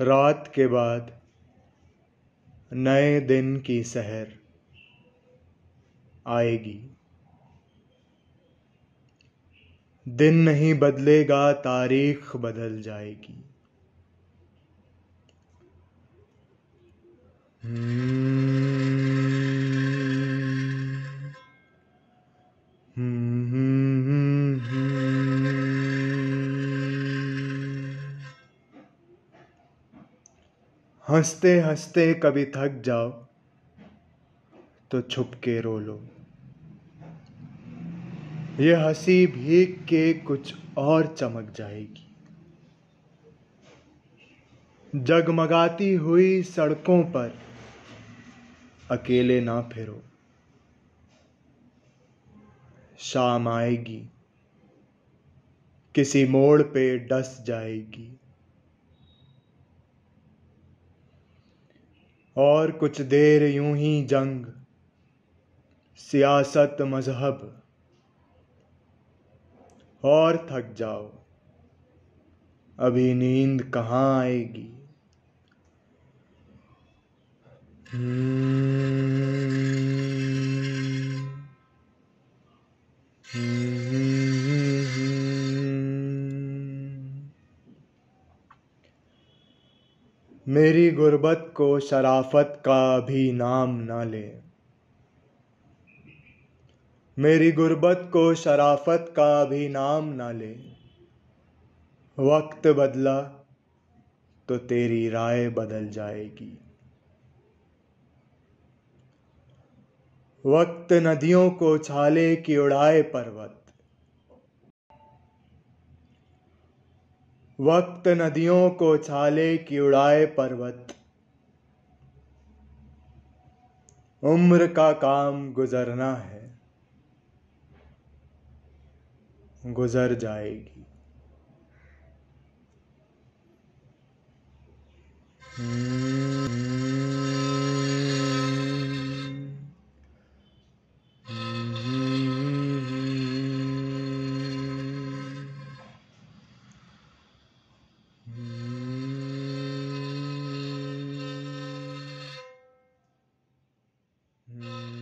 रात के बाद नए दिन की सहर आएगी। दिन नहीं बदलेगा तारीख बदल जाएगी। हँसते हँसते कभी थक जाओ तो छुप के रो लो। ये हँसी भीग के कुछ और चमक जाएगी। जगमगाती हुई सड़कों पर अकेले ना फिरो। शाम आएगी, किसी मोड़ पे डस जाएगी। और कुछ देर यूँ ही जंग। सियासत मज़हब। और थक जाओ। अभी नींद कहाँ आएगी? मेरी गुर्बत को शराफत का भी नाम ना ले। मेरी गुर्बत को शराफत का भी नाम ना ले। वक्त बदला तो तेरी राय बदल जाएगी। वक्त नदियों को छाले की उड़ाए पर्वत। वक्त नदियों को छाले की उड़ाए पर्वत। उम्र का काम गुजरना है, गुजर जाएगी। hmm Mm-hmm. mm-hmm.